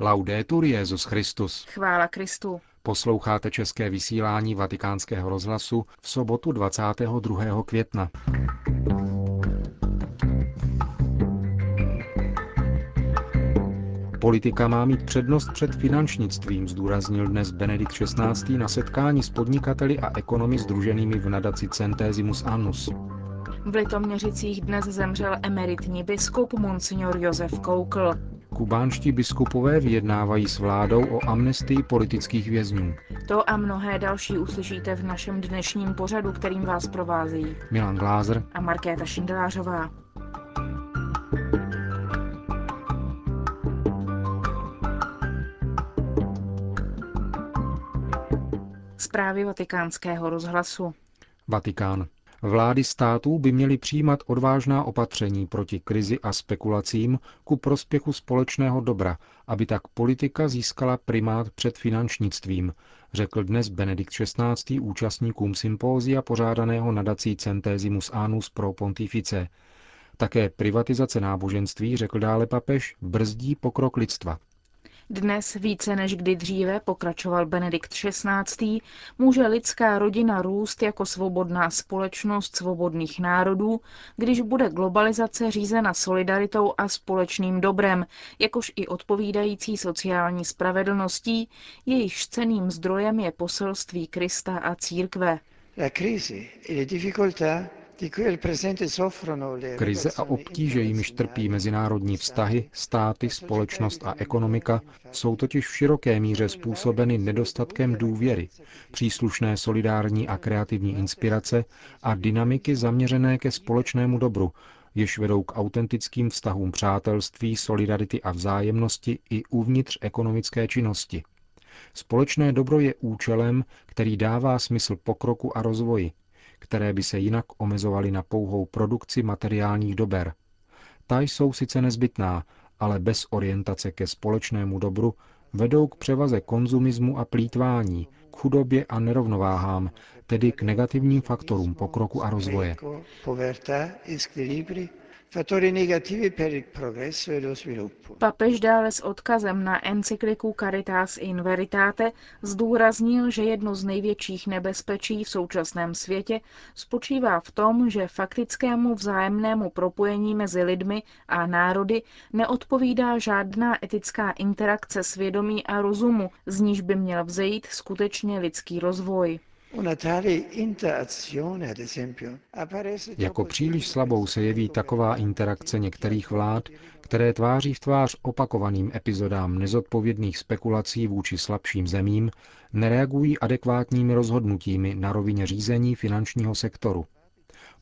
Laudetur Jezus Christus. Chvála Kristu. Posloucháte české vysílání Vatikánského rozhlasu v sobotu 22. května. Politika má mít přednost před finančnictvím, zdůraznil dnes Benedikt XVI. na setkání s podnikateli a ekonomy združenými v nadaci Centesimus Annus. V Litoměřicích dnes zemřel emeritní biskup Monsignor Josef Koukl. Kubánští biskupové vyjednávají s vládou o amnestii politických vězňů. To a mnohé další uslyšíte v našem dnešním pořadu, kterým vás provázejí Milan Glázer a Markéta Šindelářová. Zprávy vatikánského rozhlasu. Vatikán. Vlády států by měly přijímat odvážná opatření proti krizi a spekulacím ku prospěchu společného dobra, aby tak politika získala primát před finančnictvím, řekl dnes Benedikt XVI. účastníkům sympózia pořádaného nadací Centesimus Annus pro Pontifice. Také privatizace náboženství, řekl dále papež, brzdí pokrok lidstva. Dnes více než kdy dříve, pokračoval Benedikt XVI., může lidská rodina růst jako svobodná společnost svobodných národů, když bude globalizace řízena solidaritou a společným dobrem, jakož i odpovídající sociální spravedlností, jejichž ceným zdrojem je poselství Krista a církve. La crisi le difficoltà Krize a obtíže, jimiž trpí mezinárodní vztahy, státy, společnost a ekonomika, jsou totiž v široké míře způsobeny nedostatkem důvěry, příslušné solidární a kreativní inspirace a dynamiky zaměřené ke společnému dobru, jež vedou k autentickým vztahům přátelství, solidarity a vzájemnosti i uvnitř ekonomické činnosti. Společné dobro je účelem, který dává smysl pokroku a rozvoji, které by se jinak omezovaly na pouhou produkci materiálních dober. Ta jsou sice nezbytná, ale bez orientace ke společnému dobru vedou k převaze konzumismu a plítvání, k chudobě a nerovnováhám, tedy k negativním faktorům pokroku a rozvoje. Papež dále s odkazem na encykliku Caritas in Veritate zdůraznil, že jedno z největších nebezpečí v současném světě spočívá v tom, že faktickému vzájemnému propojení mezi lidmi a národy neodpovídá žádná etická interakce svědomí a rozumu, z níž by měl vzejít skutečně lidský rozvoj. Jako příliš slabou se jeví taková interakce některých vlád, které tváří v tvář opakovaným epizodám nezodpovědných spekulací vůči slabším zemím, nereagují adekvátními rozhodnutími na rovině řízení finančního sektoru.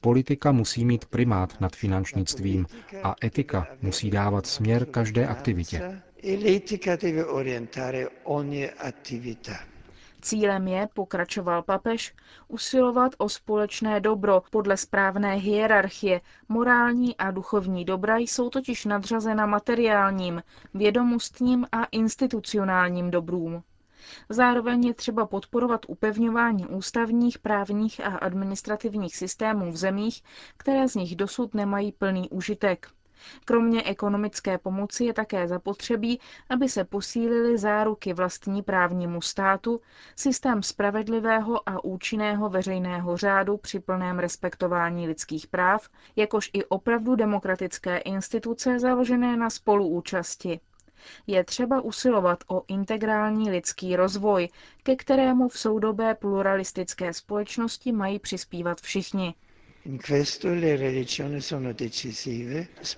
Politika musí mít primát nad finančnictvím a etika musí dávat směr každé aktivitě. Cílem je, pokračoval papež, usilovat o společné dobro podle správné hierarchie. Morální a duchovní dobra jsou totiž nadřazena materiálním, vědomostním a institucionálním dobrům. Zároveň je třeba podporovat upevňování ústavních, právních a administrativních systémů v zemích, které z nich dosud nemají plný užitek. Kromě ekonomické pomoci je také zapotřebí, aby se posílily záruky vlastní právnímu státu, systém spravedlivého a účinného veřejného řádu při plném respektování lidských práv, jakož i opravdu demokratické instituce založené na spoluúčasti. Je třeba usilovat o integrální lidský rozvoj, ke kterému v soudobé pluralistické společnosti mají přispívat všichni.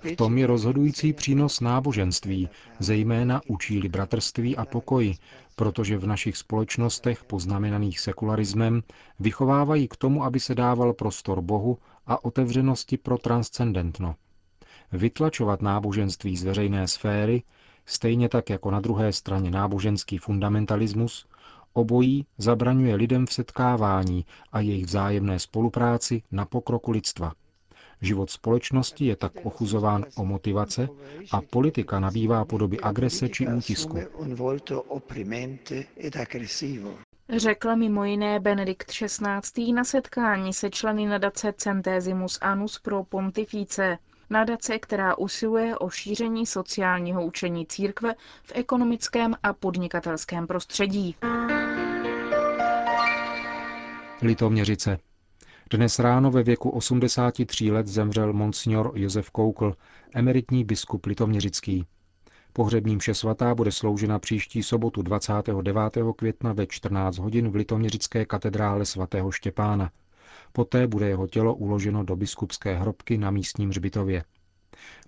V tom je rozhodující přínos náboženství, zejména učí bratrství a pokoji, protože v našich společnostech poznamenaných sekularismem vychovávají k tomu, aby se dával prostor Bohu a otevřenosti pro transcendentno. Vytlačovat náboženství z veřejné sféry, stejně tak jako na druhé straně náboženský fundamentalismus, Obojí zabraňuje lidem v setkávání a jejich vzájemné spolupráci na pokroku lidstva. Život společnosti je tak ochuzován o motivace a politika nabývá podoby agrese či útisku. Řekl mimo jiné Benedikt XVI. na setkání se členy nadace Centesimus Annus pro Pontifice. Nadace, která usiluje o šíření sociálního učení církve v ekonomickém a podnikatelském prostředí. Litoměřice. Dnes ráno ve věku 83 let zemřel monsignor Josef Koukl, emeritní biskup litoměřický. Pohřební mše svatá bude sloužena příští sobotu 29. května ve 14 hodin v litoměřické katedrále svatého Štěpána. Poté bude jeho tělo uloženo do biskupské hrobky na místním hřbitově.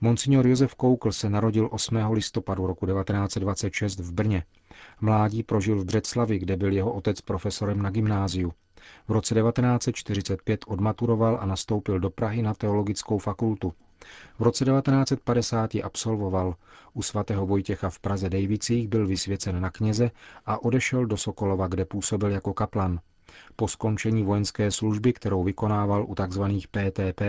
Monsignor Josef Koukl se narodil 8. listopadu roku 1926 v Brně. Mládí prožil v Břeclavi, kde byl jeho otec profesorem na gymnáziu. V roce 1945 odmaturoval a nastoupil do Prahy na teologickou fakultu. V roce 1950 ji absolvoval. U svatého Vojtěcha v Praze Dejvicích byl vysvěcen na kněze a odešel do Sokolova, kde působil jako kaplan. Po skončení vojenské služby, kterou vykonával u tzv. PTP,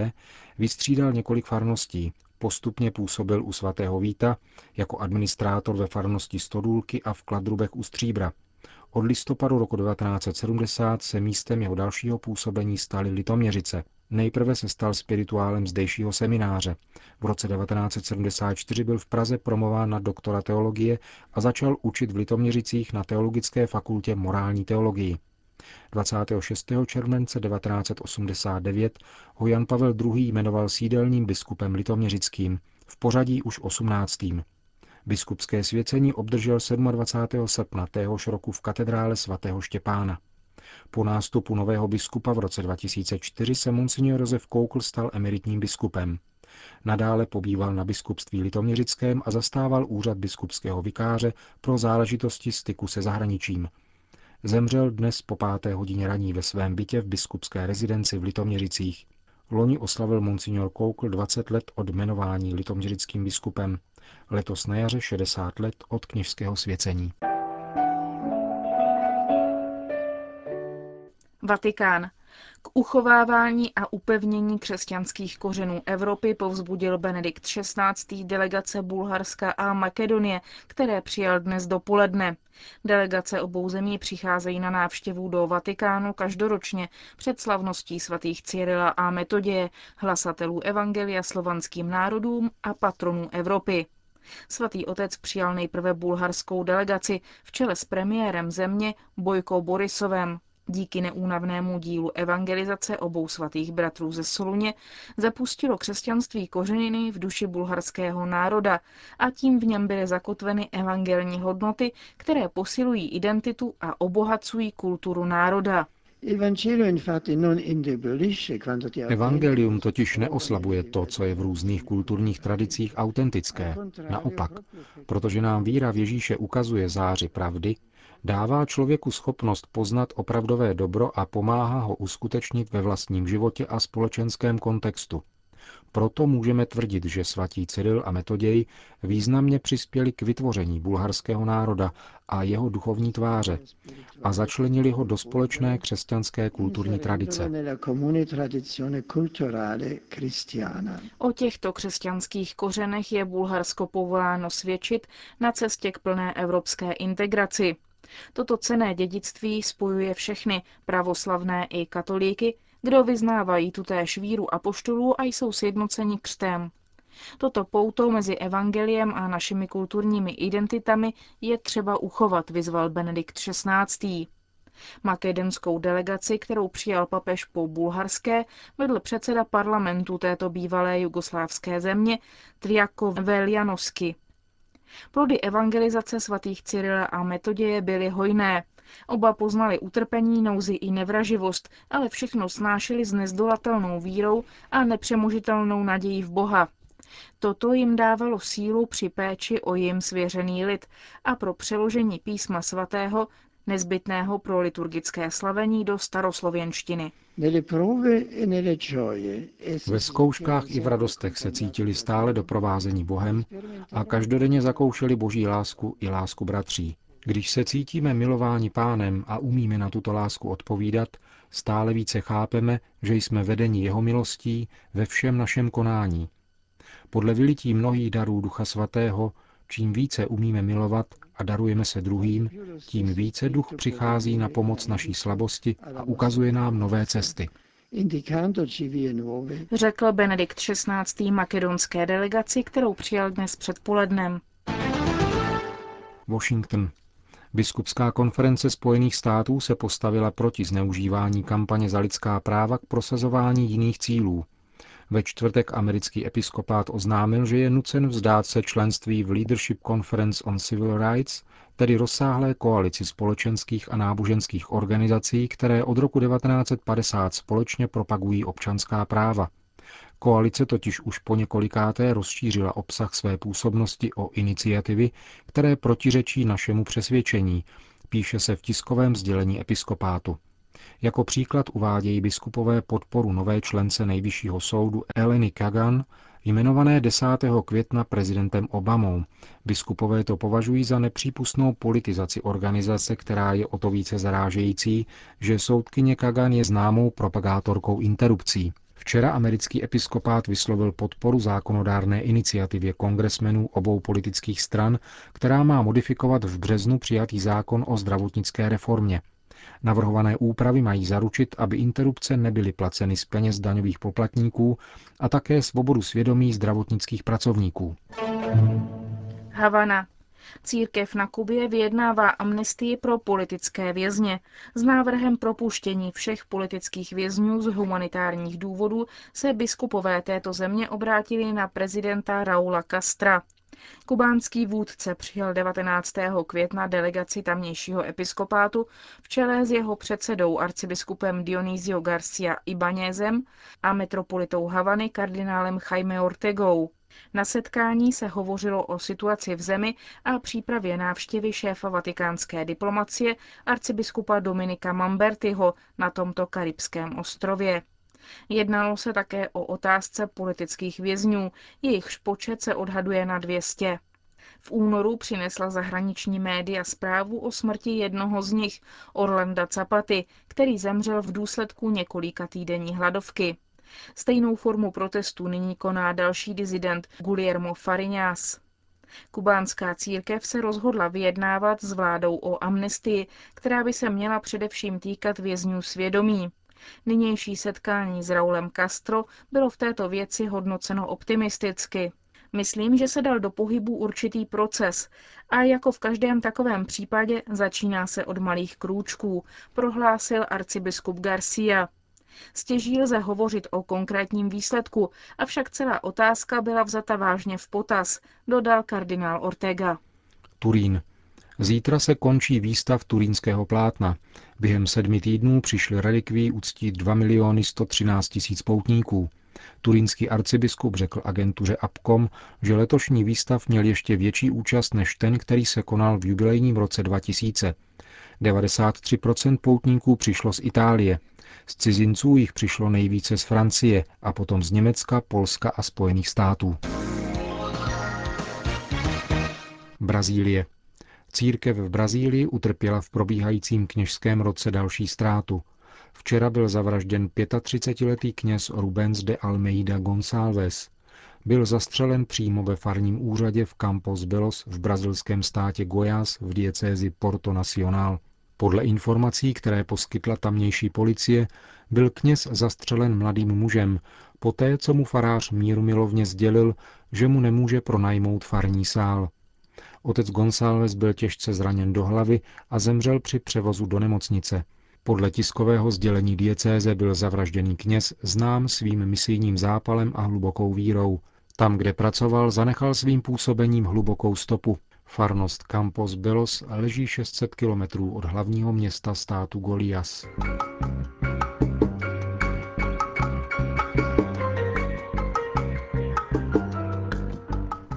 vystřídal několik farností. Postupně působil u svatého Víta jako administrátor ve farnosti Stodůlky a v Kladrubech u Stříbra. Od listopadu roku 1970 se místem jeho dalšího působení staly Litoměřice. Nejprve se stal spirituálem zdejšího semináře. V roce 1974 byl v Praze promován na doktora teologie a začal učit v Litoměřicích na Teologické fakultě morální teologii. 26. července 1989 ho Jan Pavel II. jmenoval sídelním biskupem litoměřickým, v pořadí už 18. Biskupské svěcení obdržel 27. srpna téhož roku v katedrále svatého Štěpána. Po nástupu nového biskupa v roce 2004 se monsignor Josef Koukl stal emeritním biskupem. Nadále pobýval na biskupství litoměřickém a zastával úřad biskupského vikáře pro záležitosti styku se zahraničím. Zemřel dnes po páté hodině raní ve svém bytě v biskupské rezidenci v Litoměřicích. Loni oslavil monsignor Koukl 20 let od jmenování litoměřickým biskupem, letos na jaře 60 let od kněžského svěcení. Vatikán. K uchovávání a upevnění křesťanských kořenů Evropy povzbudil Benedikt XVI. delegace Bulharska a Makedonie, které přijal dnes dopoledne. Delegace obou zemí přicházejí na návštěvu do Vatikánu každoročně před slavností svatých Cyrila a Metoděje, hlasatelů Evangelia slovanským národům a patronů Evropy. Svatý otec přijal nejprve bulharskou delegaci v čele s premiérem země Bojko Borisovem, díky neúnavnému dílu evangelizace obou svatých bratrů ze Soluně zapustilo křesťanství kořeniny v duši bulharského národa a tím v něm byly zakotveny evangelní hodnoty, které posilují identitu a obohacují kulturu národa. Evangelium totiž neoslabuje to, co je v různých kulturních tradicích autentické. Naopak, protože nám víra v Ježíše ukazuje záři pravdy, dává člověku schopnost poznat opravdové dobro a pomáhá ho uskutečnit ve vlastním životě a společenském kontextu. Proto můžeme tvrdit, že svatí Cyril a Metoděj významně přispěli k vytvoření bulharského národa a jeho duchovní tváře a začlenili ho do společné křesťanské kulturní tradice. O těchto křesťanských kořenech je Bulharsko povoláno svědčit na cestě k plné evropské integraci. Toto cené dědictví spojuje všechny, pravoslavné i katolíky, kdo vyznávají tutéž víru apoštolů a jsou sjednoceni křtem. Toto pouto mezi evangeliem a našimi kulturními identitami je třeba uchovat, vyzval Benedikt XVI. Makedonskou delegaci, kterou přijal papež po bulharské, vedl předseda parlamentu této bývalé jugoslávské země Triako Veljanovsky. Plody evangelizace svatých Cyrila a Metoděje byly hojné. Oba poznali utrpení, nouzi i nevraživost, ale všechno snášeli s nezdolatelnou vírou a nepřemožitelnou nadějí v Boha. Toto jim dávalo sílu při péči o jim svěřený lid a pro přeložení písma svatého nezbytného pro liturgické slavení do staroslověnštiny. Ve zkouškách i v radostech se cítili stále doprovázení Bohem a každodenně zakoušeli boží lásku i lásku bratří. Když se cítíme milováni pánem a umíme na tuto lásku odpovídat, stále více chápeme, že jsme vedeni jeho milostí ve všem našem konání. Podle vylití mnohých darů Ducha Svatého, čím více umíme milovat a darujeme se druhým, tím více duch přichází na pomoc naší slabosti a ukazuje nám nové cesty. řekl Benedikt XVI. makedonské delegaci, kterou přijal dnes předpolednem. Washington. Biskupská konference Spojených států se postavila proti zneužívání kampaně za lidská práva k prosazování jiných cílů. Ve čtvrtek americký episkopát oznámil, že je nucen vzdát se členství v Leadership Conference on Civil Rights, tedy rozsáhlé koalici společenských a náboženských organizací, které od roku 1950 společně propagují občanská práva. Koalice totiž už po několikáté rozšířila obsah své působnosti o iniciativy, které protiřečí našemu přesvědčení, píše se v tiskovém sdělení episkopátu. Jako příklad uvádějí biskupové podporu nové člence nejvyššího soudu Eleny Kagan, jmenované 10. května prezidentem Obamou. Biskupové to považují za nepřípustnou politizaci organizace, která je o to více zarážející, že soudkyně Kagan je známou propagátorkou interrupcí. Včera americký episkopát vyslovil podporu zákonodárné iniciativě kongresmenů obou politických stran, která má modifikovat v březnu přijatý zákon o zdravotnické reformě. Navrhované úpravy mají zaručit, aby interrupce nebyly placeny z peněz daňových poplatníků a také svobodu svědomí zdravotnických pracovníků. Havana. Církev na Kubě vyjednává amnestii pro politické vězně. S návrhem propuštění všech politických vězňů z humanitárních důvodů se biskupové této země obrátili na prezidenta Raula Castra. Kubánský vůdce přijal 19. května delegaci tamnějšího episkopátu v čele s jeho předsedou arcibiskupem Dionýsio Garcia Ibanězem a metropolitou Havany kardinálem Jaime Ortegou. Na setkání se hovořilo o situaci v zemi a přípravě návštěvy šéfa vatikánské diplomacie arcibiskupa Dominika Mambertyho na tomto karibském ostrově. Jednalo se také o otázce politických vězňů, jejichž počet se odhaduje na 200. V únoru přinesla zahraniční média zprávu o smrti jednoho z nich, Orlanda Zapaty, který zemřel v důsledku několika týdenní hladovky. Stejnou formu protestu nyní koná další dizident Guillermo Fariñas. Kubánská církev se rozhodla vyjednávat s vládou o amnestii, která by se měla především týkat vězňů svědomí. Nynější setkání s Raulem Castro bylo v této věci hodnoceno optimisticky. Myslím, že se dal do pohybu určitý proces a jako v každém takovém případě začíná se od malých krůčků, prohlásil arcibiskup Garcia. Stěží lze hovořit o konkrétním výsledku, avšak celá otázka byla vzata vážně v potaz, dodal kardinál Ortega. Turín. Zítra se končí výstav turínského plátna. Během sedmi týdnů přišli relikví uctít 2 miliony 113 tisíc poutníků. Turínský arcibiskup řekl agentuře Apcom, že letošní výstav měl ještě větší účast než ten, který se konal v jubilejním roce 2000. 93% poutníků přišlo z Itálie. Z cizinců jich přišlo nejvíce z Francie a potom z Německa, Polska a Spojených států. Brazílie. Církev v Brazílii utrpěla v probíhajícím kněžském roce další ztrátu. Včera byl zavražděn 35-letý kněz Rubens de Almeida Gonçalves. Byl zastřelen přímo ve farním úřadě v Campos Belos v brazilském státě Goiás v diecézi Porto Nacional. Podle informací, které poskytla tamnější policie, byl kněz zastřelen mladým mužem, poté co mu farář míru milovně sdělil, že mu nemůže pronajmout farní sál. Otec González byl těžce zraněn do hlavy a zemřel při převozu do nemocnice. Podle tiskového sdělení diecéze byl zavražděný kněz znám svým misijním zápalem a hlubokou vírou. Tam, kde pracoval, zanechal svým působením hlubokou stopu. Farnost Campos Belos leží 600 kilometrů od hlavního města státu Golias.